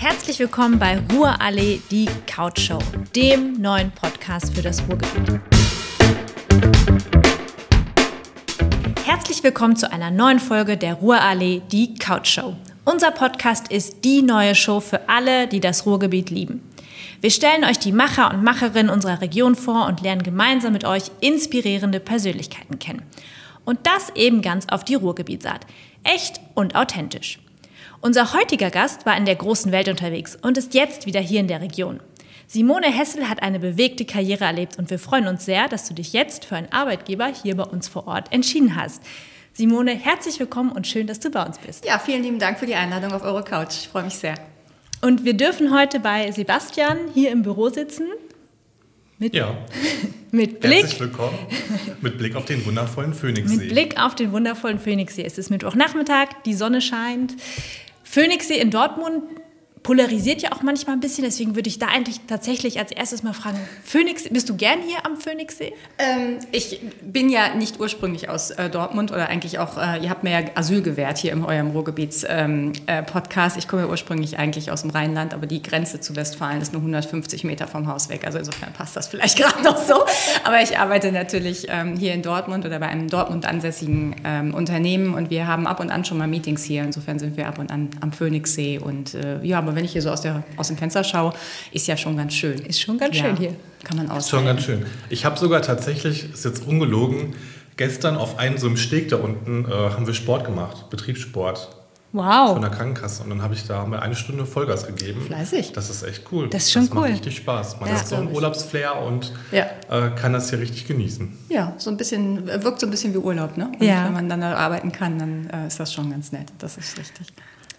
Herzlich willkommen bei Ruhrallee, die Couch Show, dem neuen Podcast für das Ruhrgebiet. Herzlich willkommen zu einer neuen Folge der Ruhrallee, die Couch Show. Unser Podcast ist die neue Show für alle, die das Ruhrgebiet lieben. Wir stellen euch die Macher und Macherinnen unserer Region vor und lernen gemeinsam mit euch inspirierende Persönlichkeiten kennen. Und das eben ganz auf die Ruhrgebietsart. Echt und authentisch. Unser heutiger Gast war in der großen Welt unterwegs und ist jetzt wieder hier in der Region. Simone Hessel hat eine bewegte Karriere erlebt und wir freuen uns sehr, dass du dich jetzt für einen Arbeitgeber hier bei uns vor Ort entschieden hast. Simone, herzlich willkommen und schön, dass du bei uns bist. Ja, vielen lieben Dank für die Einladung auf eure Couch. Ich freue mich sehr. Und wir dürfen heute bei Sebastian hier im Büro sitzen. Mit, ja. mit Blick. Herzlich willkommen. Mit Blick auf den wundervollen Phoenixsee. Mit Blick auf den wundervollen Phoenixsee. Es ist Mittwochnachmittag, die Sonne scheint. Phoenixsee in Dortmund polarisiert ja auch manchmal ein bisschen. Deswegen würde ich da eigentlich tatsächlich als erstes mal fragen, Phoenix, bist du gern hier am Phoenixsee? Ähm, ich bin ja nicht ursprünglich aus äh, Dortmund oder eigentlich auch, äh, ihr habt mir ja Asyl gewährt hier in eurem Ruhrgebiets-Podcast. Ähm, äh, ich komme ja ursprünglich eigentlich aus dem Rheinland, aber die Grenze zu Westfalen ist nur 150 Meter vom Haus weg. Also insofern passt das vielleicht gerade noch so. Aber ich arbeite natürlich ähm, hier in Dortmund oder bei einem Dortmund ansässigen ähm, Unternehmen und wir haben ab und an schon mal Meetings hier. Insofern sind wir ab und an am Phoenixsee und äh, ja, aber wenn ich hier so aus, der, aus dem Fenster schaue, ist ja schon ganz schön. Ist schon ganz ja, schön hier. Kann man. Ist schon ganz schön. Ich habe sogar tatsächlich, ist jetzt ungelogen, gestern auf einem so einem Steg da unten äh, haben wir Sport gemacht, Betriebssport. Wow. Von der Krankenkasse. Und dann habe ich da wir eine Stunde Vollgas gegeben. Fleißig. Das ist echt cool. Das ist schon das cool. macht richtig Spaß. Man ja, hat so einen Urlaubsflair und ja. äh, kann das hier richtig genießen. Ja, so ein bisschen, wirkt so ein bisschen wie Urlaub, ne? Und ja. wenn man dann da arbeiten kann, dann äh, ist das schon ganz nett. Das ist richtig.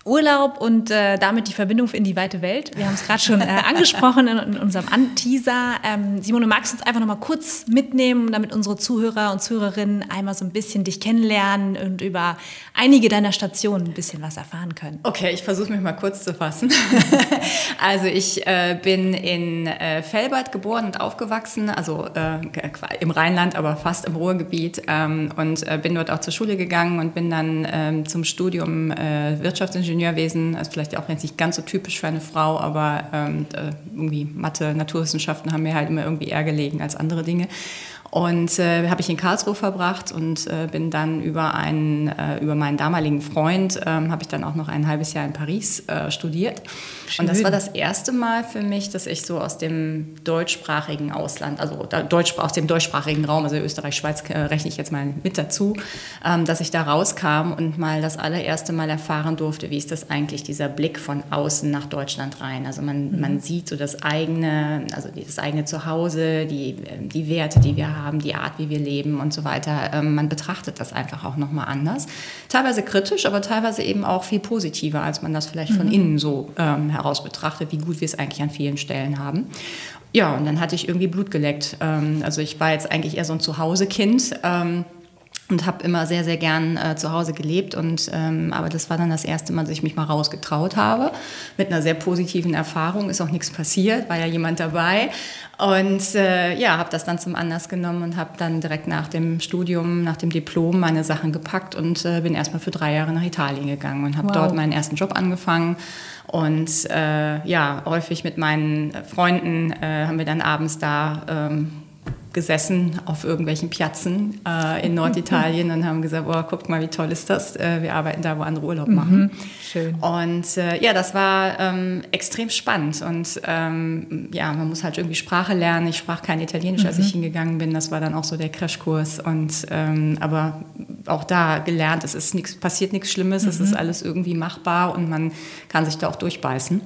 Urlaub und äh, damit die Verbindung in die weite Welt. Wir haben es gerade schon äh, angesprochen in, in unserem Anteaser. Ähm, Simone, magst du uns einfach noch mal kurz mitnehmen, damit unsere Zuhörer und Zuhörerinnen einmal so ein bisschen dich kennenlernen und über einige deiner Stationen ein bisschen was erfahren können? Okay, ich versuche mich mal kurz zu fassen. also ich äh, bin in äh, Felbert geboren und aufgewachsen, also äh, im Rheinland, aber fast im Ruhrgebiet ähm, und äh, bin dort auch zur Schule gegangen und bin dann ähm, zum Studium Wirtschaftsingenieur Ingenieurwesen, also vielleicht auch jetzt nicht ganz so typisch für eine Frau, aber ähm, äh, irgendwie Mathe, Naturwissenschaften haben mir halt immer irgendwie eher gelegen als andere Dinge. Und äh, habe ich in Karlsruhe verbracht und äh, bin dann über einen, äh, über meinen damaligen Freund, ähm, habe ich dann auch noch ein halbes Jahr in Paris äh, studiert. Schön. Und das war das erste Mal für mich, dass ich so aus dem deutschsprachigen Ausland, also Deutsch, aus dem deutschsprachigen Raum, also Österreich, Schweiz äh, rechne ich jetzt mal mit dazu, ähm, dass ich da rauskam und mal das allererste Mal erfahren durfte, wie ist das eigentlich, dieser Blick von außen nach Deutschland rein. Also man, mhm. man sieht so das eigene, also das eigene Zuhause, die, die Werte, die wir haben haben, die Art, wie wir leben und so weiter. Ähm, man betrachtet das einfach auch nochmal anders. Teilweise kritisch, aber teilweise eben auch viel positiver, als man das vielleicht von mhm. innen so ähm, heraus betrachtet, wie gut wir es eigentlich an vielen Stellen haben. Ja, und dann hatte ich irgendwie Blut geleckt. Ähm, also ich war jetzt eigentlich eher so ein Zuhausekind. Und habe immer sehr, sehr gern äh, zu Hause gelebt. Und, ähm, aber das war dann das erste Mal, dass ich mich mal rausgetraut habe. Mit einer sehr positiven Erfahrung. Ist auch nichts passiert, war ja jemand dabei. Und äh, ja, habe das dann zum Anlass genommen und habe dann direkt nach dem Studium, nach dem Diplom meine Sachen gepackt und äh, bin erstmal für drei Jahre nach Italien gegangen und habe wow. dort meinen ersten Job angefangen. Und äh, ja, häufig mit meinen Freunden äh, haben wir dann abends da ähm, gesessen auf irgendwelchen Piazzen äh, in Norditalien und haben gesagt, oh, guckt mal, wie toll ist das. Äh, wir arbeiten da, wo andere Urlaub mhm. machen. Schön. Und äh, ja, das war ähm, extrem spannend. Und ähm, ja, man muss halt irgendwie Sprache lernen. Ich sprach kein Italienisch, mhm. als ich mhm. hingegangen bin. Das war dann auch so der Crashkurs. Und ähm, aber auch da gelernt, es ist nichts, passiert nichts Schlimmes, mhm. es ist alles irgendwie machbar und man kann sich da auch durchbeißen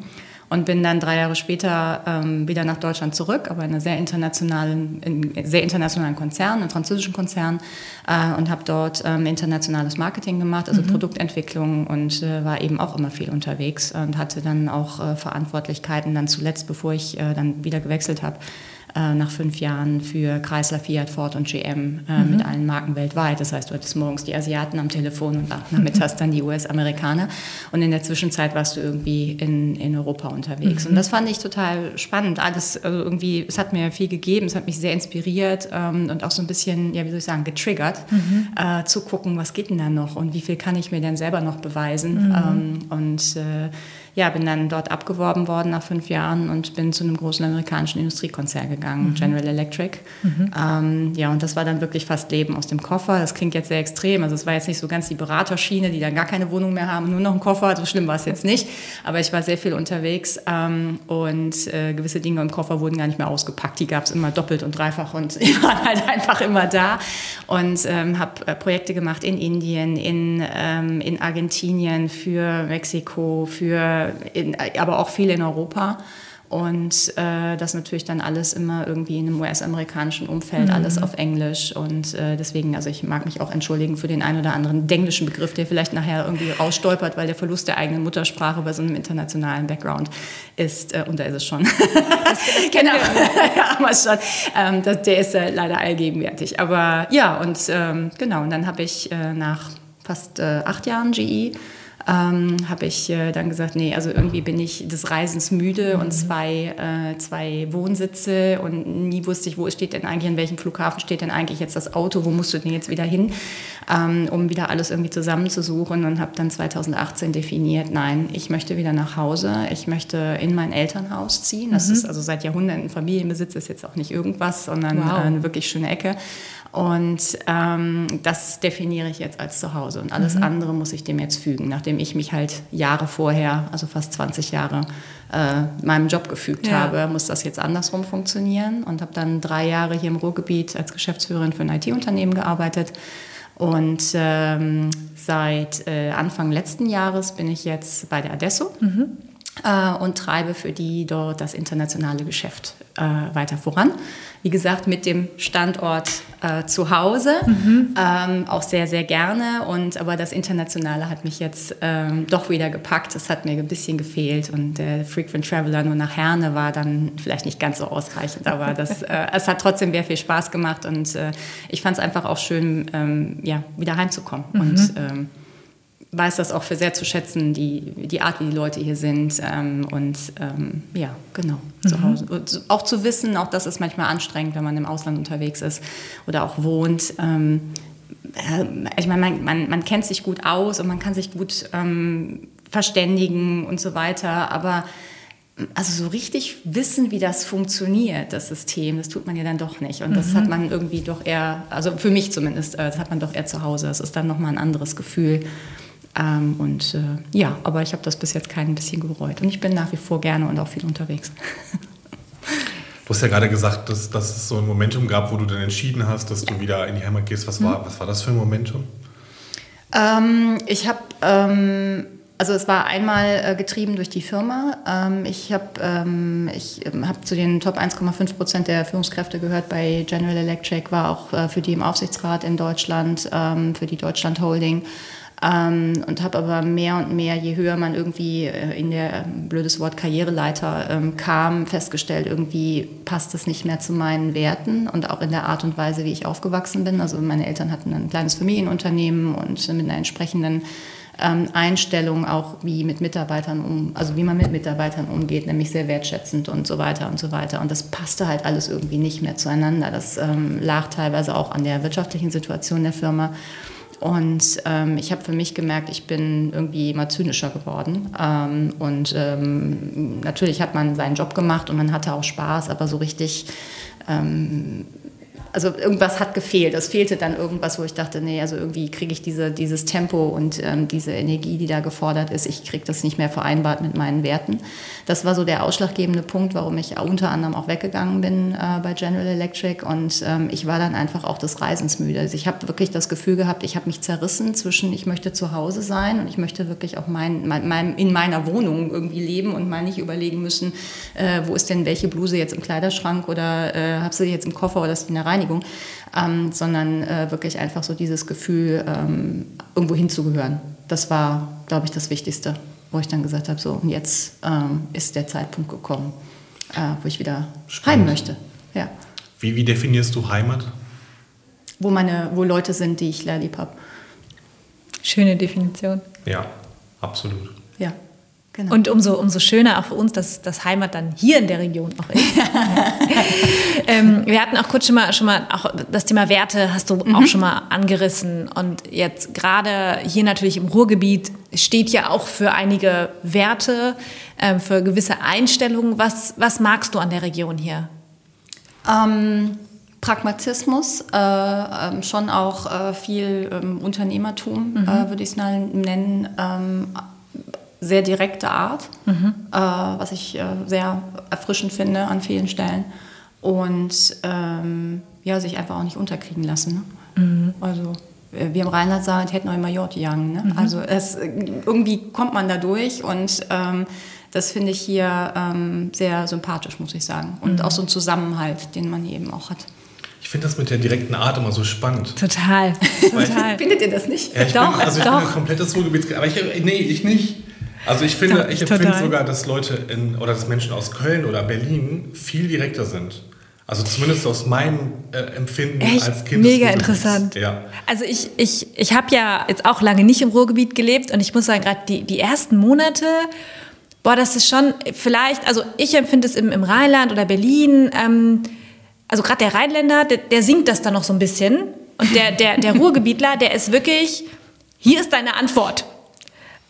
und bin dann drei Jahre später ähm, wieder nach Deutschland zurück, aber in einem sehr internationalen, in sehr internationalen Konzern, einem französischen Konzern äh, und habe dort ähm, internationales Marketing gemacht, also mhm. Produktentwicklung und äh, war eben auch immer viel unterwegs und hatte dann auch äh, Verantwortlichkeiten dann zuletzt, bevor ich äh, dann wieder gewechselt habe äh, nach fünf Jahren für Chrysler, Fiat, Ford und GM äh, mhm. mit allen Marken weltweit. Das heißt, du hattest morgens die Asiaten am Telefon und nachmittags dann die US-Amerikaner. Und in der Zwischenzeit warst du irgendwie in, in Europa unterwegs. Mhm. Und das fand ich total spannend. Alles, also irgendwie, es hat mir viel gegeben, es hat mich sehr inspiriert ähm, und auch so ein bisschen, ja, wie soll ich sagen, getriggert, mhm. äh, zu gucken, was geht denn da noch und wie viel kann ich mir denn selber noch beweisen. Mhm. Ähm, und äh, ja, bin dann dort abgeworben worden nach fünf Jahren und bin zu einem großen amerikanischen Industriekonzern gegangen, mhm. General Electric. Mhm. Ähm, ja, und das war dann wirklich fast Leben aus dem Koffer. Das klingt jetzt sehr extrem. Also es war jetzt nicht so ganz die Beraterschiene, die dann gar keine Wohnung mehr haben, nur noch einen Koffer. So schlimm war es jetzt nicht. Aber ich war sehr viel unterwegs ähm, und äh, gewisse Dinge im Koffer wurden gar nicht mehr ausgepackt. Die gab es immer doppelt und dreifach und ich war halt einfach immer da und ähm, habe äh, Projekte gemacht in Indien, in, ähm, in Argentinien, für Mexiko, für in, aber auch viel in Europa. Und äh, das natürlich dann alles immer irgendwie in einem US-amerikanischen Umfeld, mhm. alles auf Englisch. Und äh, deswegen, also ich mag mich auch entschuldigen für den einen oder anderen englischen Begriff, der vielleicht nachher irgendwie rausstolpert, weil der Verlust der eigenen Muttersprache bei so einem internationalen Background ist. Äh, und da ist es schon. Das, das genau. ja, aber schon. Ähm, das, der ist äh, leider allgegenwärtig. Aber ja, und ähm, genau, und dann habe ich äh, nach fast äh, acht Jahren GE ähm, habe ich äh, dann gesagt, nee, also irgendwie bin ich des Reisens müde mhm. und zwei, äh, zwei Wohnsitze und nie wusste ich, wo steht denn eigentlich, in welchem Flughafen steht denn eigentlich jetzt das Auto, wo musst du denn jetzt wieder hin, ähm, um wieder alles irgendwie zusammenzusuchen und habe dann 2018 definiert, nein, ich möchte wieder nach Hause, ich möchte in mein Elternhaus ziehen. Das mhm. ist also seit Jahrhunderten Familienbesitz, ist jetzt auch nicht irgendwas, sondern wow. äh, eine wirklich schöne Ecke. Und ähm, das definiere ich jetzt als Zuhause. Und alles mhm. andere muss ich dem jetzt fügen, nachdem ich mich halt Jahre vorher, also fast 20 Jahre, äh, meinem Job gefügt ja. habe, muss das jetzt andersrum funktionieren. Und habe dann drei Jahre hier im Ruhrgebiet als Geschäftsführerin für ein IT-Unternehmen gearbeitet. Und ähm, seit äh, Anfang letzten Jahres bin ich jetzt bei der Adesso. Mhm. Äh, und treibe für die dort das internationale Geschäft äh, weiter voran. Wie gesagt, mit dem Standort äh, zu Hause, mhm. ähm, auch sehr, sehr gerne. Und, aber das Internationale hat mich jetzt ähm, doch wieder gepackt. Es hat mir ein bisschen gefehlt. Und der Frequent Traveler nur nach Herne war dann vielleicht nicht ganz so ausreichend. Aber das, äh, es hat trotzdem sehr viel Spaß gemacht. Und äh, ich fand es einfach auch schön, ähm, ja, wieder heimzukommen. Mhm. Und ähm, weiß das auch für sehr zu schätzen, die, die Art, wie die Leute hier sind. Ähm, und ähm, ja, genau, mhm. zu Hause. Und auch zu wissen, auch das ist manchmal anstrengend, wenn man im Ausland unterwegs ist oder auch wohnt. Ähm, äh, ich meine, man, man, man, kennt sich gut aus und man kann sich gut ähm, verständigen und so weiter, aber also so richtig wissen, wie das funktioniert, das System, das tut man ja dann doch nicht. Und das mhm. hat man irgendwie doch eher, also für mich zumindest, äh, das hat man doch eher zu Hause. Das ist dann nochmal ein anderes Gefühl. Ähm, und äh, ja, aber ich habe das bis jetzt kein bisschen gebereut. Und ich bin nach wie vor gerne und auch viel unterwegs. Du hast ja gerade gesagt, dass, dass es so ein Momentum gab, wo du dann entschieden hast, dass du wieder in die Heimat gehst. Was war, mhm. was war das für ein Momentum? Ähm, ich habe, ähm, also es war einmal äh, getrieben durch die Firma. Ähm, ich habe ähm, ähm, hab zu den Top 1,5 Prozent der Führungskräfte gehört bei General Electric, war auch äh, für die im Aufsichtsrat in Deutschland, ähm, für die Deutschland Holding. Ähm, und habe aber mehr und mehr, je höher man irgendwie äh, in der, ähm, blödes Wort, Karriereleiter ähm, kam, festgestellt, irgendwie passt es nicht mehr zu meinen Werten und auch in der Art und Weise, wie ich aufgewachsen bin. Also meine Eltern hatten ein kleines Familienunternehmen und mit einer entsprechenden ähm, Einstellung auch, wie mit Mitarbeitern um, also wie man mit Mitarbeitern umgeht, nämlich sehr wertschätzend und so weiter und so weiter. Und das passte halt alles irgendwie nicht mehr zueinander. Das ähm, lag teilweise auch an der wirtschaftlichen Situation der Firma. Und ähm, ich habe für mich gemerkt, ich bin irgendwie immer zynischer geworden. Ähm, und ähm, natürlich hat man seinen Job gemacht und man hatte auch Spaß, aber so richtig ähm, also irgendwas hat gefehlt. Es fehlte dann irgendwas, wo ich dachte, nee, also irgendwie kriege ich diese, dieses Tempo und ähm, diese Energie, die da gefordert ist, ich kriege das nicht mehr vereinbart mit meinen Werten. Das war so der ausschlaggebende Punkt, warum ich unter anderem auch weggegangen bin äh, bei General Electric und ähm, ich war dann einfach auch des Reisens müde. Also ich habe wirklich das Gefühl gehabt, ich habe mich zerrissen zwischen, ich möchte zu Hause sein und ich möchte wirklich auch mein, mein, mein, in meiner Wohnung irgendwie leben und mal nicht überlegen müssen, äh, wo ist denn welche Bluse jetzt im Kleiderschrank oder äh, habe sie jetzt im Koffer oder ist die in der Reinigung Reinigung, ähm, sondern äh, wirklich einfach so dieses Gefühl, ähm, irgendwo hinzugehören. Das war, glaube ich, das Wichtigste, wo ich dann gesagt habe, so, und jetzt ähm, ist der Zeitpunkt gekommen, äh, wo ich wieder Spannend. heim möchte. Ja. Wie, wie definierst du Heimat? Wo, meine, wo Leute sind, die ich lieb habe. Schöne Definition. Ja, absolut. Genau. Und umso, umso schöner auch für uns, dass das Heimat dann hier in der Region auch ist. ähm, wir hatten auch kurz schon mal, schon mal auch das Thema Werte hast du mhm. auch schon mal angerissen. Und jetzt gerade hier natürlich im Ruhrgebiet steht ja auch für einige Werte, ähm, für gewisse Einstellungen. Was, was magst du an der Region hier? Ähm, Pragmatismus, äh, ähm, schon auch äh, viel ähm, Unternehmertum, mhm. äh, würde ich es nennen ähm, sehr direkte Art, mhm. äh, was ich äh, sehr erfrischend finde an vielen Stellen. Und ähm, ja, sich einfach auch nicht unterkriegen lassen. Ne? Mhm. Also äh, wir im Rheinland sagen, hätten neue Majorti jagen. Ne? Mhm. Also es, irgendwie kommt man da durch und ähm, das finde ich hier ähm, sehr sympathisch, muss ich sagen. Und mhm. auch so ein Zusammenhalt, den man hier eben auch hat. Ich finde das mit der direkten Art immer so spannend. Total. Total. Findet ihr das nicht? Ja, ich doch, bin, also ich doch. bin ein komplettes Ruhrgebiet, aber ich, nee, ich nicht. Also ich finde, ich finde sogar, dass Leute in, oder dass Menschen aus Köln oder Berlin viel direkter sind. Also zumindest aus meinem äh, Empfinden Echt? als Kind. Mega interessant. Ja. Also ich, ich, ich habe ja jetzt auch lange nicht im Ruhrgebiet gelebt und ich muss sagen, gerade die, die ersten Monate, boah, das ist schon vielleicht, also ich empfinde es im, im Rheinland oder Berlin, ähm, also gerade der Rheinländer, der, der singt das dann noch so ein bisschen und der, der, der Ruhrgebietler, der ist wirklich, hier ist deine Antwort.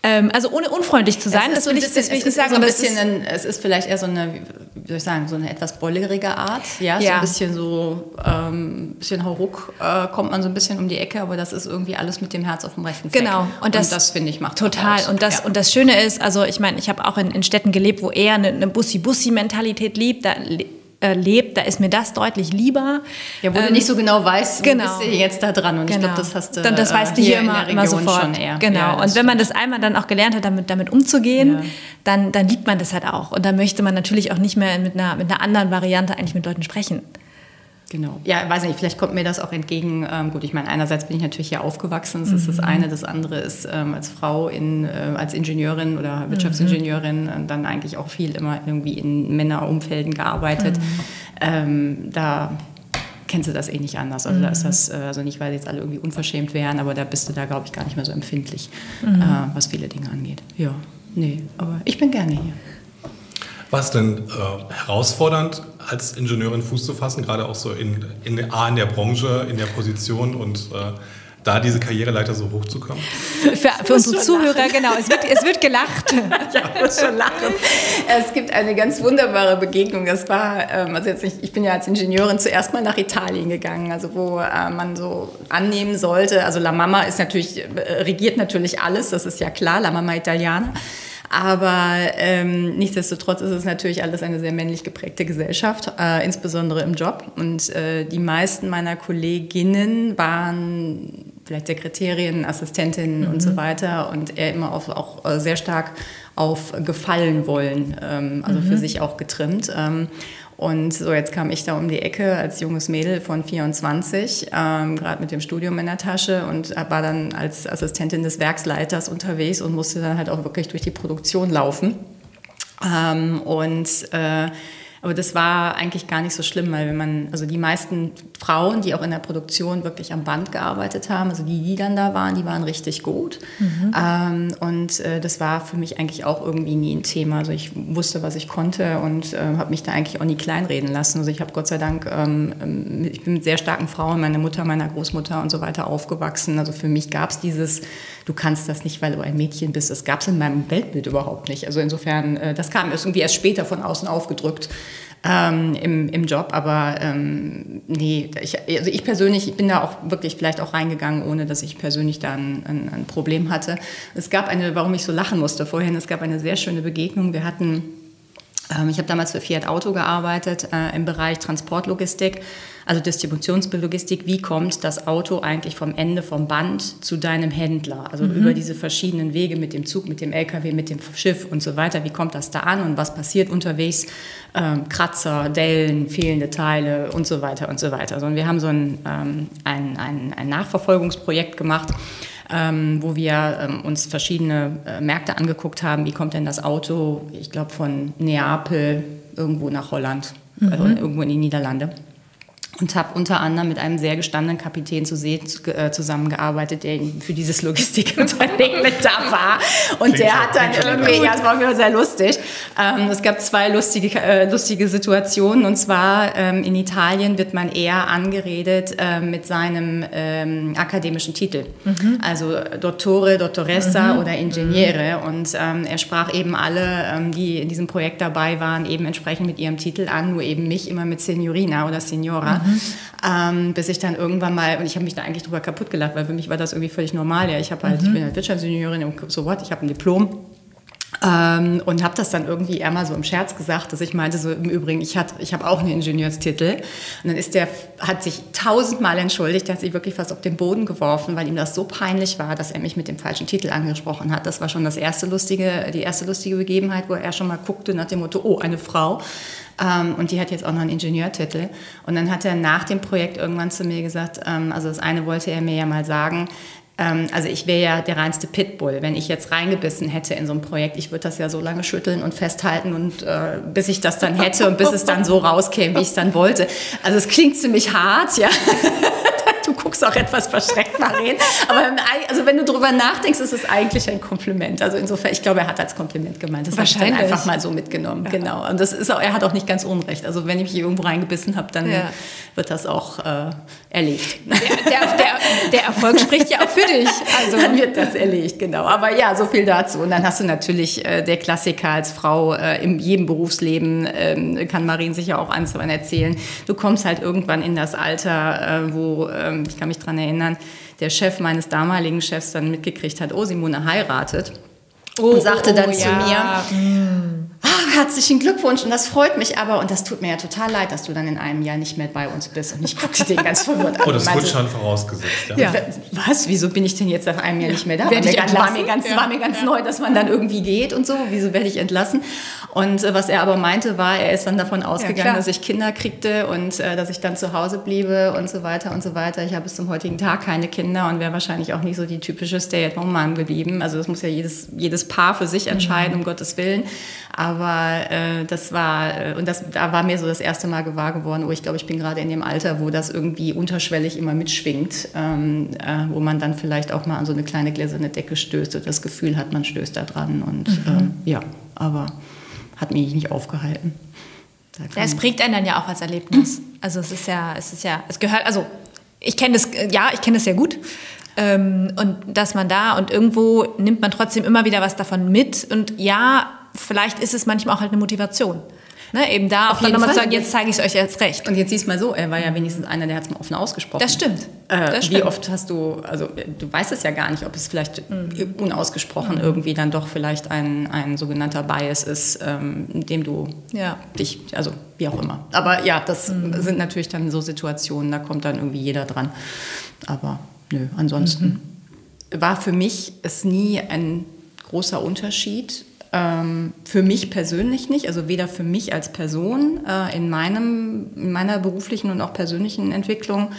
Ähm, also ohne unfreundlich zu sein, das will ich, das will ich nicht sagen. So ein bisschen ein, es ist vielleicht eher so eine, wie soll ich sagen, so eine etwas bollerige Art. Ja, ja. so ein bisschen so, ähm, bisschen Hauruck äh, kommt man so ein bisschen um die Ecke, aber das ist irgendwie alles mit dem Herz auf dem rechten Fleck. Genau. Und das, das finde ich macht total. Und das, ja. und das Schöne ist, also ich meine, ich habe auch in, in Städten gelebt, wo eher eine, eine Bussi-Bussi-Mentalität lebt. Da äh, lebt, da ist mir das deutlich lieber. Ja, wo ähm, du nicht so genau weißt, genau. bist du jetzt da dran. Und genau. ich glaube, das hast du dann, Das weißt du hier, hier immer, immer sofort. Genau. Ja, und wenn man das einmal dann auch gelernt hat, damit, damit umzugehen, ja. dann, dann liebt man das halt auch. Und dann möchte man natürlich auch nicht mehr mit einer, mit einer anderen Variante eigentlich mit Leuten sprechen. Genau. Ja, weiß nicht, vielleicht kommt mir das auch entgegen. Ähm, gut, ich meine, einerseits bin ich natürlich hier aufgewachsen, das mhm. ist das mhm. eine. Das andere ist ähm, als Frau, in, äh, als Ingenieurin oder Wirtschaftsingenieurin mhm. dann eigentlich auch viel immer irgendwie in Männerumfelden gearbeitet. Mhm. Ähm, da kennst du das eh nicht anders. Also da ist mhm. das, äh, also nicht, weil jetzt alle irgendwie unverschämt wären, aber da bist du da, glaube ich, gar nicht mehr so empfindlich, mhm. äh, was viele Dinge angeht. Ja, nee, aber ich bin gerne hier. War es denn äh, herausfordernd, als Ingenieurin Fuß zu fassen, gerade auch so in, in, A, in der Branche, in der Position und äh, da diese Karriereleiter so hochzukommen? Für, für unsere Zuhörer, lachen. genau, es wird, es wird gelacht. ja, ich muss schon lachen. Es gibt eine ganz wunderbare Begegnung. Das war, ähm, also jetzt nicht, ich bin ja als Ingenieurin zuerst mal nach Italien gegangen, also wo äh, man so annehmen sollte, also La Mama ist natürlich, äh, regiert natürlich alles, das ist ja klar, La Mama Italiana. Aber ähm, nichtsdestotrotz ist es natürlich alles eine sehr männlich geprägte Gesellschaft, äh, insbesondere im Job. Und äh, die meisten meiner Kolleginnen waren vielleicht Sekretärinnen, Assistentinnen mhm. und so weiter und eher immer auf, auch äh, sehr stark auf Gefallen wollen, ähm, also mhm. für sich auch getrimmt. Ähm, und so, jetzt kam ich da um die Ecke als junges Mädel von 24, ähm, gerade mit dem Studium in der Tasche und war dann als Assistentin des Werksleiters unterwegs und musste dann halt auch wirklich durch die Produktion laufen. Ähm, und äh, aber das war eigentlich gar nicht so schlimm, weil wenn man, also die meisten Frauen, die auch in der Produktion wirklich am Band gearbeitet haben, also die, die dann da waren, die waren richtig gut. Mhm. Ähm, und äh, das war für mich eigentlich auch irgendwie nie ein Thema. Also ich wusste, was ich konnte und äh, habe mich da eigentlich auch nie kleinreden lassen. Also ich habe Gott sei Dank, ähm, ähm, ich bin mit sehr starken Frauen, meine Mutter, meiner Großmutter und so weiter aufgewachsen. Also für mich gab es dieses, du kannst das nicht, weil du ein Mädchen bist. Das gab es in meinem Weltbild überhaupt nicht. Also insofern, äh, das kam irgendwie erst später von außen aufgedrückt ähm, im, im Job. Aber ähm, nee, ich, also ich persönlich ich bin da auch wirklich vielleicht auch reingegangen, ohne dass ich persönlich da ein, ein, ein Problem hatte. Es gab eine, warum ich so lachen musste vorhin, es gab eine sehr schöne Begegnung. Wir hatten ich habe damals für Fiat Auto gearbeitet äh, im Bereich Transportlogistik, also Distributionslogistik. Wie kommt das Auto eigentlich vom Ende vom Band zu deinem Händler? Also mhm. über diese verschiedenen Wege mit dem Zug, mit dem LKW, mit dem Schiff und so weiter. Wie kommt das da an und was passiert unterwegs? Ähm, Kratzer, Dellen, fehlende Teile und so weiter und so weiter. Also, und wir haben so ein, ähm, ein, ein, ein Nachverfolgungsprojekt gemacht ähm, wo wir ähm, uns verschiedene äh, Märkte angeguckt haben. Wie kommt denn das Auto, ich glaube, von Neapel irgendwo nach Holland, mhm. also irgendwo in die Niederlande. Und habe unter anderem mit einem sehr gestandenen Kapitän zu See äh, zusammengearbeitet, der für dieses Logistikunternehmen mit da war. Und klingt der hat dann irgendwie, ja, es war mir sehr lustig. Ähm, es gab zwei lustige, äh, lustige Situationen. Und zwar ähm, in Italien wird man eher angeredet äh, mit seinem ähm, akademischen Titel. Mhm. Also Dottore, Dottoressa mhm. oder Ingegnere. Mhm. Und ähm, er sprach eben alle, ähm, die in diesem Projekt dabei waren, eben entsprechend mit ihrem Titel an, nur eben mich immer mit Signorina oder Signora. Mhm. Ähm, bis ich dann irgendwann mal, und ich habe mich da eigentlich drüber kaputt gelacht, weil für mich war das irgendwie völlig normal. Ja, ich habe halt, mhm. ich bin halt Wirtschaftsingenieurin und so what, ich habe ein Diplom. Ähm, und habe das dann irgendwie eher mal so im Scherz gesagt, dass ich meinte, so im Übrigen, ich, ich habe auch einen Ingenieurstitel. Und dann ist der, hat sich tausendmal entschuldigt, der hat sich wirklich fast auf den Boden geworfen, weil ihm das so peinlich war, dass er mich mit dem falschen Titel angesprochen hat. Das war schon das erste lustige, die erste lustige Begebenheit, wo er schon mal guckte nach dem Motto, oh, eine Frau. Ähm, und die hat jetzt auch noch einen Ingenieurtitel. Und dann hat er nach dem Projekt irgendwann zu mir gesagt, ähm, also das eine wollte er mir ja mal sagen, also ich wäre ja der reinste Pitbull, wenn ich jetzt reingebissen hätte in so ein Projekt. Ich würde das ja so lange schütteln und festhalten und äh, bis ich das dann hätte und bis es dann so rauskäme, wie ich es dann wollte. Also es klingt ziemlich hart, ja. du guckst auch etwas verschreckt, Marien. Aber also wenn du darüber nachdenkst, ist es eigentlich ein Kompliment. Also insofern, ich glaube, er hat als Kompliment gemeint. Das habe ich dann einfach mal so mitgenommen. Ja. Genau. Und das ist auch, er hat auch nicht ganz unrecht. Also wenn ich mich irgendwo reingebissen habe, dann ja. wird das auch äh, erlegt. Der, der, der, der, Erfolg spricht ja auch für dich. Also dann wird das erlegt, genau. Aber ja, so viel dazu. Und dann hast du natürlich äh, der Klassiker als Frau äh, in jedem Berufsleben, äh, kann Marien sicher auch eins erzählen. Du kommst halt irgendwann in das Alter, äh, wo ähm, ich kann mich daran erinnern, der Chef meines damaligen Chefs dann mitgekriegt hat, oh, Simone heiratet. Oh, und sagte oh, dann oh, zu ja. mir, mm oh, herzlichen Glückwunsch und das freut mich aber und das tut mir ja total leid, dass du dann in einem Jahr nicht mehr bei uns bist. Und ich guckte den ganz verwirrt an. Oh, das wurde schon vorausgesetzt. Ja. ja. Was? Wieso bin ich denn jetzt nach einem Jahr nicht mehr da? War mir, ganz, war mir, ganz, ja. war mir ganz neu, dass man dann irgendwie geht und so. Wieso werde ich entlassen? Und äh, was er aber meinte, war, er ist dann davon ausgegangen, dass ich Kinder kriegte und äh, dass ich dann zu Hause bliebe und so weiter und so weiter. Ich habe bis zum heutigen Tag keine Kinder und wäre wahrscheinlich auch nicht so die typische Stay-at-home-Mom geblieben. Also das muss ja jedes, jedes Paar für sich entscheiden, mhm. um Gottes Willen. Aber äh, das war, äh, und das, da war mir so das erste Mal gewahr geworden, oh, ich glaube, ich bin gerade in dem Alter, wo das irgendwie unterschwellig immer mitschwingt, ähm, äh, wo man dann vielleicht auch mal an so eine kleine gläserne Decke stößt und das Gefühl hat, man stößt da dran. Und mhm. äh, ja, aber hat mich nicht aufgehalten. Ja, es prägt einen dann ja auch als Erlebnis. Also es ist ja, es ist ja, es gehört, also ich kenne das, ja, ich kenne das sehr gut. Ähm, und dass man da und irgendwo nimmt man trotzdem immer wieder was davon mit. Und ja, vielleicht ist es manchmal auch halt eine Motivation. Ne, eben da auf auch nochmal zu sagen, jetzt zeige ich es euch jetzt recht. Und jetzt siehst du mal so, er war ja wenigstens einer, der hat es mal offen ausgesprochen. Das stimmt. Äh, das stimmt. Wie oft hast du, also du weißt es ja gar nicht, ob es vielleicht mhm. unausgesprochen mhm. irgendwie dann doch vielleicht ein, ein sogenannter Bias ist, ähm, dem du ja. dich, also wie auch immer. Aber ja, das mhm. sind natürlich dann so Situationen, da kommt dann irgendwie jeder dran. Aber nö, ansonsten mhm. war für mich es nie ein großer Unterschied, ähm, für mich persönlich nicht, also weder für mich als Person äh, in, meinem, in meiner beruflichen und auch persönlichen Entwicklung,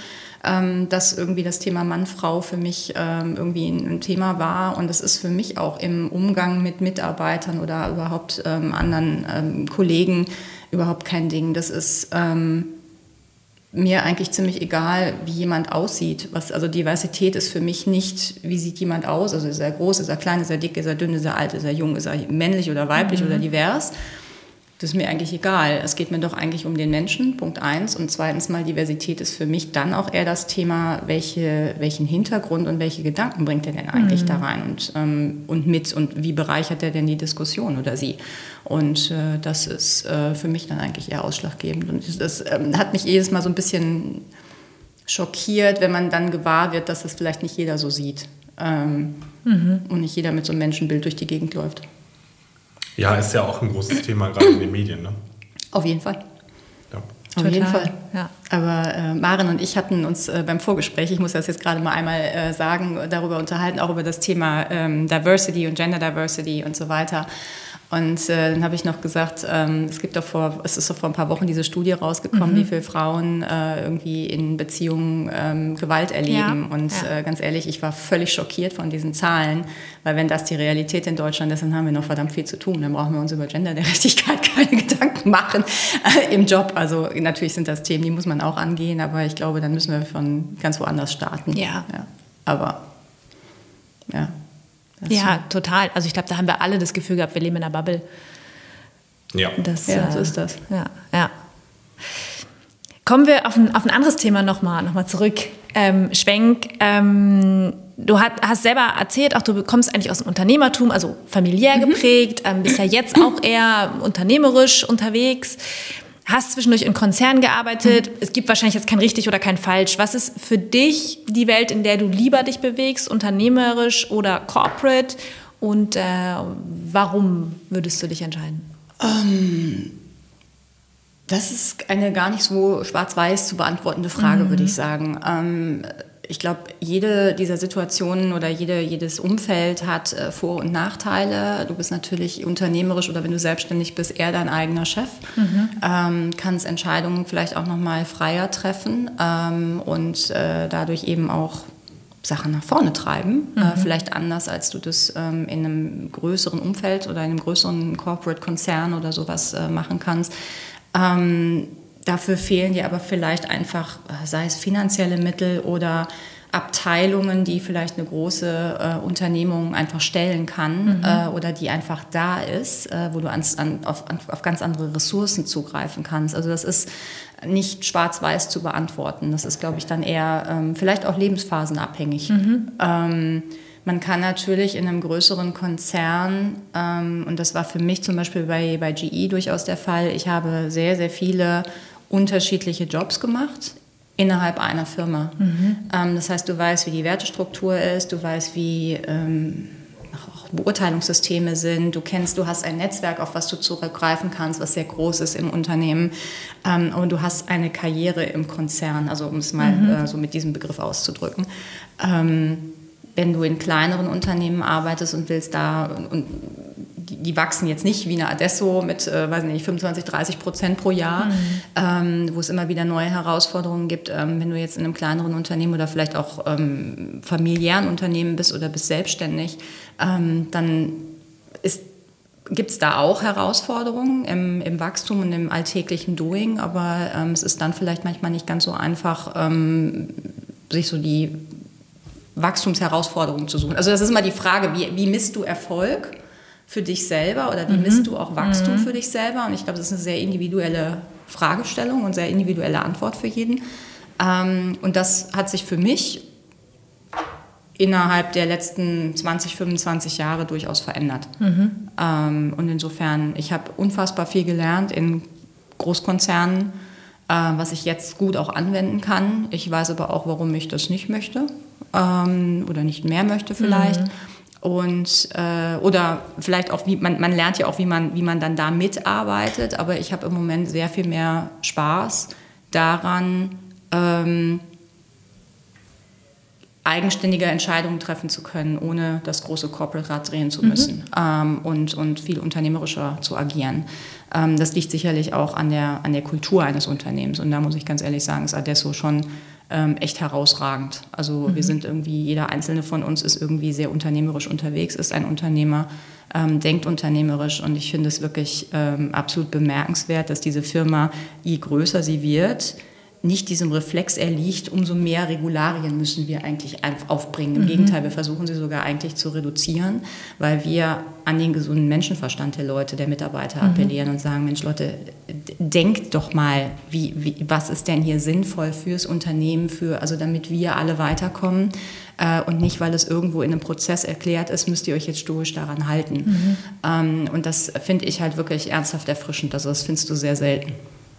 ähm, dass irgendwie das Thema Mann-Frau für mich ähm, irgendwie ein, ein, Thema war. Und das ist für mich auch im Umgang mit Mitarbeitern oder überhaupt ähm, anderen ähm, Kollegen überhaupt kein Ding. Das ist ähm, mir eigentlich ziemlich egal, wie jemand aussieht. Was, also Diversität ist für mich nicht, wie sieht jemand aus. Also ist er groß, ist er klein, ist er dick, ist er dünn, ist er alt, ist er jung, ist er männlich oder weiblich mhm. oder divers. Das ist mir eigentlich egal. Es geht mir doch eigentlich um den Menschen, Punkt eins. Und zweitens mal, Diversität ist für mich dann auch eher das Thema, welche, welchen Hintergrund und welche Gedanken bringt er denn eigentlich mhm. da rein und, ähm, und mit und wie bereichert er denn die Diskussion oder sie. Und äh, das ist äh, für mich dann eigentlich eher ausschlaggebend. Und das ähm, hat mich jedes Mal so ein bisschen schockiert, wenn man dann gewahr wird, dass das vielleicht nicht jeder so sieht. Ähm, mhm. Und nicht jeder mit so einem Menschenbild durch die Gegend läuft. Ja, ist ja auch ein großes Thema gerade in den Medien. Ne? Auf jeden Fall. Ja. Auf Total, jeden Fall. Ja. Aber äh, Maren und ich hatten uns äh, beim Vorgespräch, ich muss das jetzt gerade mal einmal äh, sagen, darüber unterhalten, auch über das Thema ähm, Diversity und Gender Diversity und so weiter. Und äh, dann habe ich noch gesagt, ähm, es gibt doch vor, es ist doch vor ein paar Wochen diese Studie rausgekommen, mhm. wie viele Frauen äh, irgendwie in Beziehungen ähm, Gewalt erleben. Ja. Und ja. Äh, ganz ehrlich, ich war völlig schockiert von diesen Zahlen, weil wenn das die Realität in Deutschland ist, dann haben wir noch verdammt viel zu tun. Dann brauchen wir uns über Gendergerechtigkeit keine Gedanken machen äh, im Job. Also natürlich sind das Themen, die muss man auch angehen, aber ich glaube, dann müssen wir von ganz woanders starten. Ja. ja. Aber ja. Ja, total. Also ich glaube, da haben wir alle das Gefühl gehabt, wir leben in einer Bubble. Ja, das, ja, so ist das. Ja, ja. Kommen wir auf ein, auf ein anderes Thema nochmal noch mal zurück. Ähm, Schwenk, ähm, du hat, hast selber erzählt, auch du kommst eigentlich aus dem Unternehmertum, also familiär mhm. geprägt, ähm, bist ja jetzt auch eher unternehmerisch unterwegs hast zwischendurch in Konzernen gearbeitet. Mhm. Es gibt wahrscheinlich jetzt kein richtig oder kein falsch. Was ist für dich die Welt, in der du lieber dich bewegst, unternehmerisch oder corporate? Und äh, warum würdest du dich entscheiden? Ähm, das ist eine gar nicht so schwarz-weiß zu beantwortende Frage, mhm. würde ich sagen. Ähm, ich glaube, jede dieser Situationen oder jede, jedes Umfeld hat äh, Vor- und Nachteile. Du bist natürlich unternehmerisch oder wenn du selbstständig bist, eher dein eigener Chef. Mhm. Ähm, kannst Entscheidungen vielleicht auch noch mal freier treffen ähm, und äh, dadurch eben auch Sachen nach vorne treiben. Äh, mhm. Äh, vielleicht anders, als du das ähm, in einem größeren Umfeld oder in einem größeren Corporate-Konzern oder sowas äh, machen kannst. Dafür fehlen dir aber vielleicht einfach, äh, sei es finanzielle Mittel oder Abteilungen, die vielleicht eine große äh, Unternehmung einfach stellen kann mhm. äh, oder die einfach da ist, äh, wo du ans, an, auf, auf, ganz andere Ressourcen zugreifen kannst. Also das ist nicht schwarz-weiß zu beantworten. Das ist, glaube ich, dann eher ähm, vielleicht auch lebensphasenabhängig. Mhm. Ähm, man kann natürlich in einem größeren Konzern, ähm, und das war für mich zum Beispiel bei, bei GE durchaus der Fall, ich habe sehr, sehr viele unterschiedliche Jobs gemacht innerhalb einer Firma. Mhm. Ähm, das heißt, du weißt, wie die Wertestruktur ist, du weißt, wie ähm, auch Beurteilungssysteme sind, du kennst, du hast ein Netzwerk, auf was du zurückgreifen kannst, was sehr groß ist im Unternehmen ähm, und du hast eine Karriere im Konzern, also um es mal mhm. äh, so mit diesem Begriff auszudrücken. Ähm, wenn du in kleineren Unternehmen arbeitest und willst da und die, die, wachsen jetzt nicht wie eine Adesso mit, äh, weiß nicht, 25, 30 Prozent pro Jahr, mhm. ähm, wo es immer wieder neue Herausforderungen gibt. Ähm, wenn du jetzt in einem kleineren Unternehmen oder vielleicht auch ähm, familiären Unternehmen bist oder bist selbstständig, ähm, dann gibt es da auch Herausforderungen im, im, Wachstum und im alltäglichen Doing, aber ähm, es ist dann vielleicht manchmal nicht ganz so einfach, ähm, sich so die Wachstumsherausforderungen zu suchen. Also das ist immer die Frage, wie, wie misst du Erfolg? Für dich selber oder wie mhm. misst du auch Wachstum mhm. für dich selber? Und ich glaube, das ist eine sehr individuelle Fragestellung und sehr individuelle Antwort für jeden. Ähm, und das hat sich für mich innerhalb der letzten 20, 25 Jahre durchaus verändert. Mhm. Ähm, und insofern, ich habe unfassbar viel gelernt in Großkonzernen, äh, was ich jetzt gut auch anwenden kann. Ich weiß aber auch, warum ich das nicht möchte ähm, oder nicht mehr möchte vielleicht. Mhm und äh, oder vielleicht auch wie man, man lernt ja auch wie man wie man dann da mitarbeitet aber ich habe im Moment sehr viel mehr Spaß daran ähm, eigenständige Entscheidungen treffen zu können ohne das große Corporate Rad drehen zu mhm. müssen mhm. ähm, und und viel unternehmerischer zu agieren ähm, das liegt sicherlich auch an der an der Kultur eines Unternehmens und da muss ich ganz ehrlich sagen ist Adesso schon ähm, echt herausragend. Also mhm. wir sind irgendwie, jeder einzelne von uns ist irgendwie sehr unternehmerisch unterwegs, ist ein Unternehmer, ähm, denkt unternehmerisch und ich finde es wirklich ähm, absolut bemerkenswert, dass diese Firma, je größer sie wird, nicht diesem Reflex erliegt, umso mehr Regularien müssen wir eigentlich aufbringen. Im mhm. Gegenteil, wir versuchen sie sogar eigentlich zu reduzieren, weil wir an den gesunden Menschenverstand der Leute, der Mitarbeiter mhm. appellieren und sagen, Mensch Leute, denkt doch mal, wie, wie, was ist denn hier sinnvoll fürs Unternehmen, für, also damit wir alle weiterkommen. Äh, und nicht, weil es irgendwo in einem Prozess erklärt ist, müsst ihr euch jetzt stoisch daran halten. Mhm. Ähm, und das finde ich halt wirklich ernsthaft erfrischend. Also das findest du sehr selten.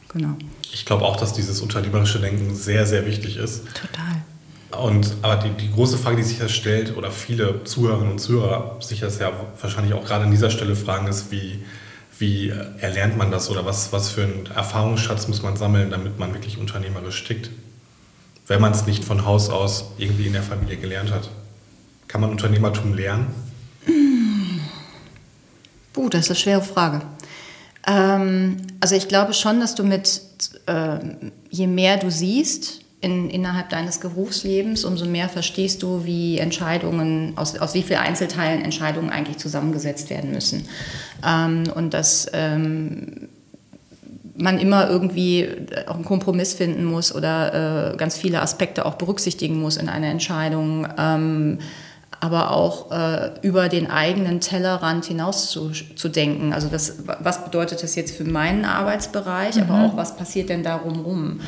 Genau. Ich glaube auch, dass dieses unternehmerische Denken sehr, sehr wichtig ist. Total. Und aber die, die große Frage, die sich ja stellt, oder viele Zuhörerinnen und Zuhörer sich das ja wahrscheinlich auch gerade an dieser Stelle fragen, ist, wie, wie erlernt man das oder was, was für einen Erfahrungsschatz muss man sammeln, damit man wirklich unternehmerisch tickt? Wenn man es nicht von Haus aus irgendwie in der Familie gelernt hat. Kann man Unternehmertum lernen? Puh, Uh, das ist eine schwere Frage. Ähm, also ich glaube schon, dass du mit, äh, je mehr du siehst in, innerhalb deines Berufslebens, umso mehr verstehst du, wie Entscheidungen, aus, aus wie vielen Einzelteilen Entscheidungen eigentlich zusammengesetzt werden müssen. Ähm, und dass ähm, man immer irgendwie auch einen Kompromiss finden muss oder äh, ganz viele Aspekte auch berücksichtigen muss in einer Entscheidung. Ähm, aber auch äh, über den eigenen Tellerrand hinaus zu, zu denken. Also das, was bedeutet das jetzt für meinen Arbeitsbereich, mhm. aber auch was passiert denn darum rum?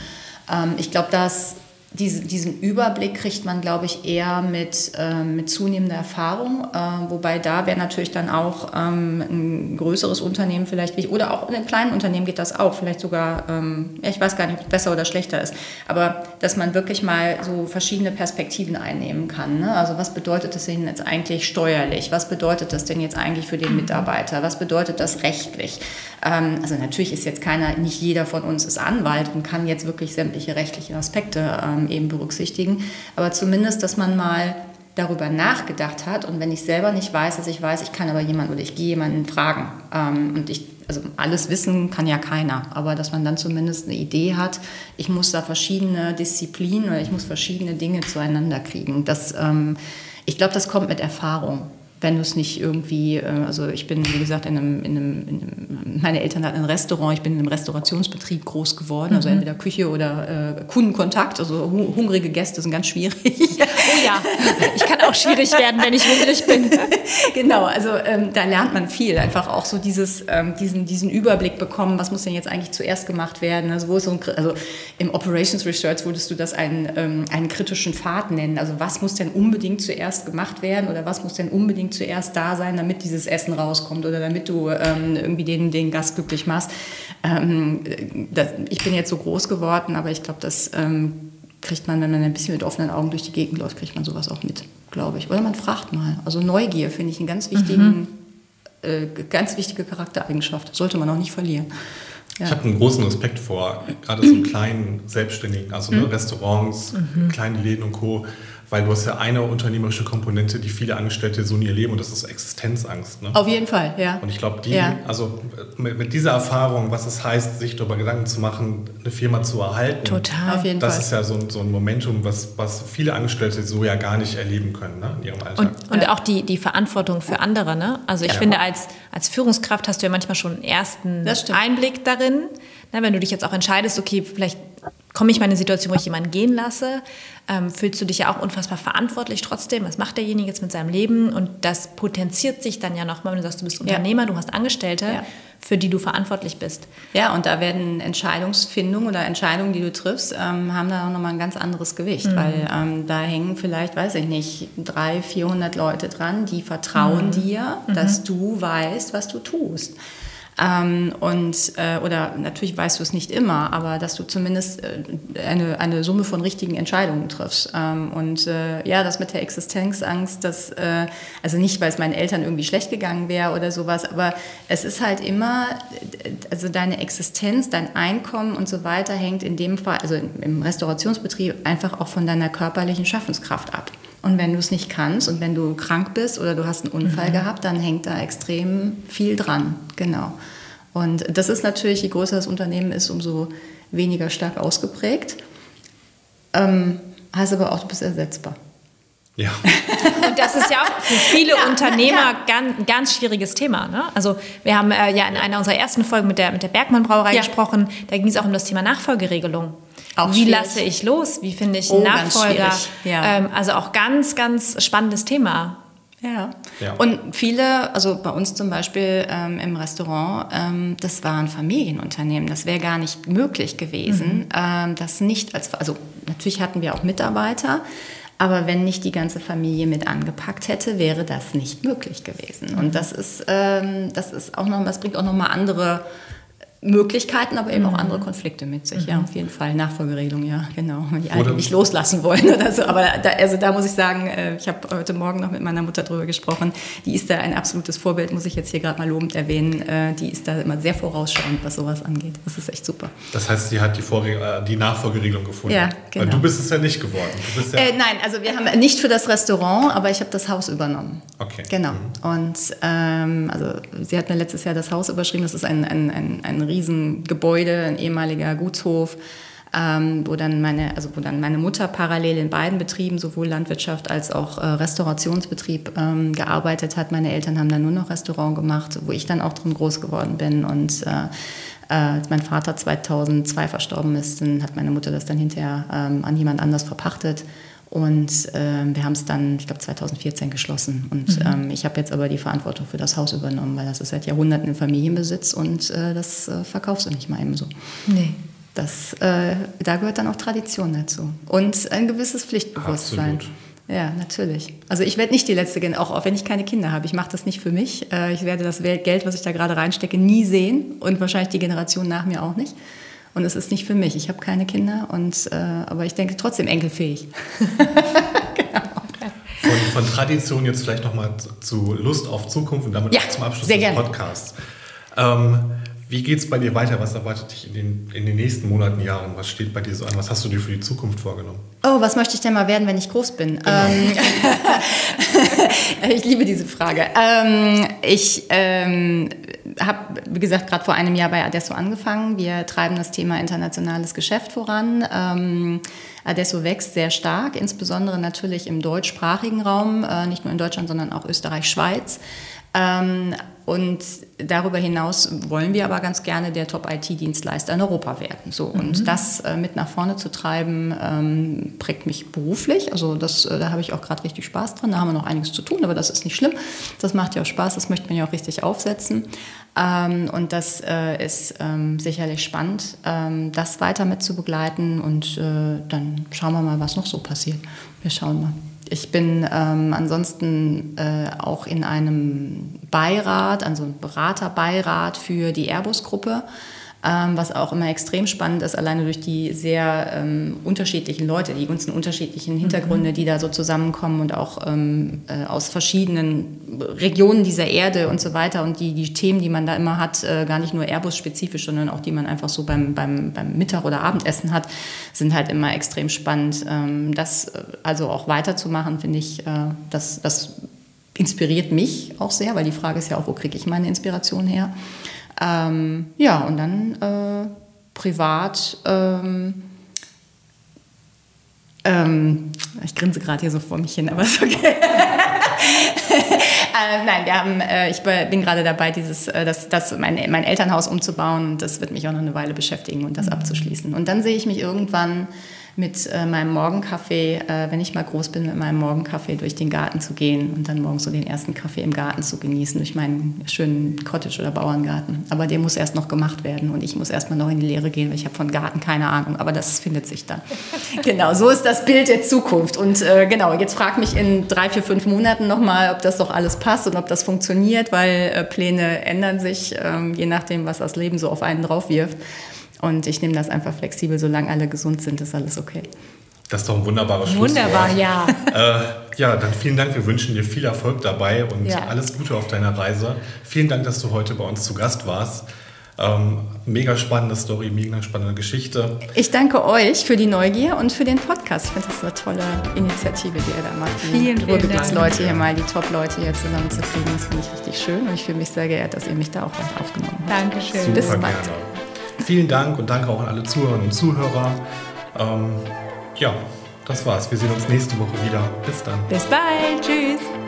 Ähm, ich glaube, dass diese, diesen Überblick kriegt man, glaube ich, eher mit, äh, mit zunehmender Erfahrung. Äh, wobei da wäre natürlich dann auch ähm, ein größeres Unternehmen vielleicht wichtig. Oder auch in einem kleinen Unternehmen geht das auch. Vielleicht sogar, ähm, ja, ich weiß gar nicht, ob es besser oder schlechter ist. Aber dass man wirklich mal so verschiedene Perspektiven einnehmen kann. Ne? Also was bedeutet das denn jetzt eigentlich steuerlich? Was bedeutet das denn jetzt eigentlich für den Mitarbeiter? Was bedeutet das rechtlich? Ähm, also natürlich ist jetzt keiner, nicht jeder von uns ist Anwalt und kann jetzt wirklich sämtliche rechtlichen Aspekte ähm, eben berücksichtigen. Aber zumindest, dass man mal darüber nachgedacht hat und wenn ich selber nicht weiß, dass ich weiß, ich kann aber jemanden oder ich gehe jemanden fragen. Ähm, und ich, also alles wissen kann ja keiner, aber dass man dann zumindest eine Idee hat, ich muss da verschiedene Disziplinen oder ich muss verschiedene Dinge zueinander kriegen. Das, ähm, ich glaube, das kommt mit Erfahrung wenn du es nicht irgendwie, äh, also ich bin, wie gesagt, in einem, in einem, in einem, meine Eltern hatten ein Restaurant, ich bin in einem Restaurationsbetrieb groß geworden, also mhm. entweder Küche oder äh, Kundenkontakt, also hungrige Gäste sind ganz schwierig. Oh ja, ich kann auch schwierig werden, wenn ich hungrig bin. genau, also ähm, da lernt man viel, einfach auch so dieses, ähm, diesen, diesen Überblick bekommen, was muss denn jetzt eigentlich zuerst gemacht werden, also, wo ist so ein, also im Operations Research würdest du das einen, ähm, einen kritischen Pfad nennen, also was muss denn unbedingt zuerst gemacht werden oder was muss denn unbedingt unbedingt zuerst da sein, damit dieses Essen rauskommt oder damit du ähm, irgendwie den, den Gast glücklich machst. Ähm, das, ich bin jetzt so groß geworden, aber ich glaube, das ähm, kriegt man, wenn man ein bisschen mit offenen Augen durch die Gegend läuft, kriegt man sowas auch mit, glaube ich. Oder man fragt mal. Also Neugier finde ich einen ganz wichtigen, mhm. äh, ganz wichtige Charaktereigenschaft. Sollte man auch nicht verlieren. Ja. Ich habe einen großen Respekt vor gerade so kleinen Selbstständigen, also ne, mhm. Restaurants, mhm. kleine Läden und Co weil du hast ja eine unternehmerische Komponente, die viele Angestellte so in ihr Leben und das ist Existenzangst. Ne? Auf jeden Fall, ja. Und ich glaube, die, ja. also mit, mit, dieser Erfahrung, was es heißt, sich darüber Gedanken zu machen, eine Firma zu erhalten. Total. Auf jeden das Fall. ist ja so ein, so ein Momentum, was, was viele Angestellte so ja gar nicht erleben können ne, in ihrem Alltag. Und, und ja. auch die, die Verantwortung für andere. Ne? Also ich ja. finde, als, als Führungskraft hast du ja manchmal schon einen ersten Einblick darin. Ne, wenn du dich jetzt auch entscheidest, okay, vielleicht komme ich mal in eine Situation, wo ich jemanden gehen lasse, ähm, fühlst du dich ja auch unfassbar verantwortlich trotzdem. Was macht derjenige jetzt mit seinem Leben? Und das potenziert sich dann ja nochmal, wenn du sagst, du bist Unternehmer, ja. du hast Angestellte, ja. für die du verantwortlich bist. Ja, und da werden Entscheidungsfindungen oder Entscheidungen, die du triffst, ähm, haben da auch nochmal ein ganz anderes Gewicht, mhm. weil ähm, da hängen vielleicht, weiß ich nicht, 300, 400 Leute dran, die vertrauen mhm. dir, dass mhm. du weißt, was du tust. Ähm, und, äh, oder natürlich weißt du es nicht immer, aber dass du zumindest äh, eine, eine Summe von richtigen Entscheidungen triffst. Ähm, und äh, ja, das mit der Existenzangst, das, äh, also nicht, weil es meinen Eltern irgendwie schlecht gegangen wäre oder sowas, aber es ist halt immer, also deine Existenz, dein Einkommen und so weiter hängt in dem Fall, also im Restaurationsbetrieb einfach auch von deiner körperlichen Schaffenskraft ab. Und wenn du es nicht kannst und wenn du krank bist oder du hast einen Unfall mhm. gehabt, dann hängt da extrem viel dran. Genau. Und das ist natürlich, je größer das Unternehmen ist, umso weniger stark ausgeprägt. Ähm, heißt aber auch, du bist ersetzbar. Ja. Und das ist ja auch für viele ja, Unternehmer ja. Ganz, ganz schwieriges Thema. Ne? Also wir haben äh, ja in einer unserer ersten Folgen mit der, mit der Bergmann Brauerei ja. gesprochen, da ging es auch um das Thema Nachfolgeregelung. Auch Wie lasse ich los? Wie finde ich einen oh, Nachfolger? Ja. Ähm, also auch ganz, ganz spannendes Thema. Ja. ja. Und viele, also bei uns zum Beispiel ähm, im Restaurant, ähm, das war ein Familienunternehmen. Das wäre gar nicht möglich gewesen, mhm. ähm, das nicht als, also natürlich hatten wir auch Mitarbeiter, aber wenn nicht die ganze Familie mit angepackt hätte, wäre das nicht möglich gewesen. Und mhm. das ist, ähm, das ist auch noch, das bringt auch noch mal andere Möglichkeiten, aber eben auch mhm. andere Konflikte mit sich. Mhm. Ja, auf jeden Fall. Nachfolgeregelung, ja, genau. Die Alten nicht loslassen wollen oder so. Aber da, also da muss ich sagen, äh, ich habe heute Morgen noch mit meiner Mutter drüber gesprochen. Die ist da ein absolutes Vorbild, muss ich jetzt hier gerade mal lobend erwähnen. Äh, die ist da immer sehr vorausschauend, was sowas angeht. Das ist echt super. Das heißt, sie hat die, Vorre äh, die Nachfolgeregelung gefunden. Ja, genau. Weil du bist es ja nicht geworden. Ja äh, nein, also wir haben nicht für das Restaurant, aber ich habe das Haus übernommen. Okay. Genau. Mhm. Und ähm, also sie hat mir letztes Jahr das Haus überschrieben. Das ist ein, ein, ein, ein Riesengebäude, ein ehemaliger Gutshof. Ähm, wo, dann meine, also wo dann meine Mutter parallel in beiden Betrieben, sowohl Landwirtschaft als auch äh, Restaurationsbetrieb, ähm, gearbeitet hat. Meine Eltern haben dann nur noch Restaurant gemacht, wo ich dann auch drin groß geworden bin. Und äh, als mein Vater 2002 verstorben ist, dann hat meine Mutter das dann hinterher ähm, an jemand anders verpachtet. Und äh, wir haben es dann, ich glaube, 2014 geschlossen. Und mhm. ähm, ich habe jetzt aber die Verantwortung für das Haus übernommen, weil das ist seit Jahrhunderten im Familienbesitz und äh, das äh, verkaufst du nicht mal eben so. Nee. Das, äh, da gehört dann auch Tradition dazu. Und ein gewisses Pflichtbewusstsein. Absolut. Ja, natürlich. Also ich werde nicht die Letzte, auch, auch wenn ich keine Kinder habe. Ich mache das nicht für mich. Äh, ich werde das Geld, was ich da gerade reinstecke, nie sehen und wahrscheinlich die Generation nach mir auch nicht. Und es ist nicht für mich. Ich habe keine Kinder, und, äh, aber ich denke trotzdem enkelfähig. genau. Von, von, Tradition jetzt vielleicht nochmal zu Lust auf Zukunft und damit ja, zum Abschluss des gerne. Podcasts. Ähm, wie geht es bei dir weiter? Was erwartet dich in den, in den nächsten Monaten, Jahren? Was steht bei dir so an? Was hast du dir für die Zukunft vorgenommen? Oh, was möchte ich denn mal werden, wenn ich groß bin? Genau. Ähm, ich liebe diese Frage. Ähm, ich ähm, habe, wie gesagt, gerade vor einem Jahr bei Adesso angefangen. Wir treiben das Thema internationales Geschäft voran. Ähm, Adesso wächst sehr stark, insbesondere natürlich im deutschsprachigen Raum, äh, nicht nur in Deutschland, sondern auch Österreich, Schweiz. Ähm, und darüber hinaus wollen wir aber ganz gerne der Top-IT-Dienstleister in Europa werden. So, mhm. Und das äh, mit nach vorne zu treiben, ähm, prägt mich beruflich. Also das, äh, da habe ich auch gerade richtig Spaß dran. Da haben wir noch einiges zu tun, aber das ist nicht schlimm. Das macht ja auch Spaß, das möchte man ja auch richtig aufsetzen. Ähm, und das äh, ist ähm, sicherlich spannend, ähm, das weiter mit zu begleiten. Und äh, dann schauen wir mal, was noch so passiert. Wir schauen mal. Ich bin ähm, ansonsten äh, auch in einem Beirat, also Beraterbeirat für die Airbus-Gruppe ähm, was auch immer extrem spannend ist, alleine durch die sehr ähm, unterschiedlichen Leute, die ganzen unterschiedlichen Hintergründe, mhm. die da so zusammenkommen und auch ähm, äh, aus verschiedenen Regionen dieser Erde und so weiter und die, die Themen, die man da immer hat, äh, gar nicht nur Airbus-spezifisch, sondern auch die man einfach so beim, beim, beim Mittag- oder Abendessen hat, sind halt immer extrem spannend. Ähm, das äh, also auch weiterzumachen, finde ich, äh, das, das inspiriert mich auch sehr, weil die Frage ist ja auch, wo kriege ich meine Inspiration her? Ähm, ja, und dann äh, privat. Ähm, ähm, ich grinse gerade hier so vor mich hin, aber ist okay. äh, nein, wir haben, äh, ich bin gerade dabei, dieses, äh, das, das mein, mein Elternhaus umzubauen und das wird mich auch noch eine Weile beschäftigen und das mhm. abzuschließen. Und dann sehe ich mich irgendwann mit äh, meinem Morgenkaffee, äh, wenn ich mal groß bin, mit meinem Morgenkaffee durch den Garten zu gehen und dann morgens so den ersten Kaffee im Garten zu genießen, durch meinen schönen Cottage- oder Bauerngarten. Aber der muss erst noch gemacht werden und ich muss erst mal noch in die Lehre gehen, weil ich habe von Garten keine Ahnung, aber das findet sich dann. genau, so ist das Bild der Zukunft. Und äh, genau, jetzt frag mich in drei, vier, fünf Monaten nochmal, ob das doch alles passt und ob das funktioniert, weil äh, Pläne ändern sich, ähm, je nachdem, was das Leben so auf einen drauf wirft. Und ich nehme das einfach flexibel, solange alle gesund sind, ist alles okay. Das ist doch ein wunderbares Schlusswort. Wunderbar, ja. Äh, ja, dann vielen Dank. Wir wünschen dir viel Erfolg dabei und ja. alles Gute auf deiner Reise. Vielen Dank, dass du heute bei uns zu Gast warst. Ähm, mega spannende Story, mega spannende Geschichte. Ich danke euch für die Neugier und für den Podcast. Ich finde das eine tolle Initiative, die ihr da macht. Vielen, vielen Dank. Leute hier mal, die Top-Leute hier zusammenzukriegen, das finde ich richtig schön und ich fühle mich sehr geehrt, dass ihr mich da auch aufgenommen habt. Dankeschön. Super Bis bald. Gerne. Vielen Dank und danke auch an alle Zuhörerinnen und Zuhörer. Ähm, ja, das war's. Wir sehen uns nächste Woche wieder. Bis dann. Bis bald. Tschüss.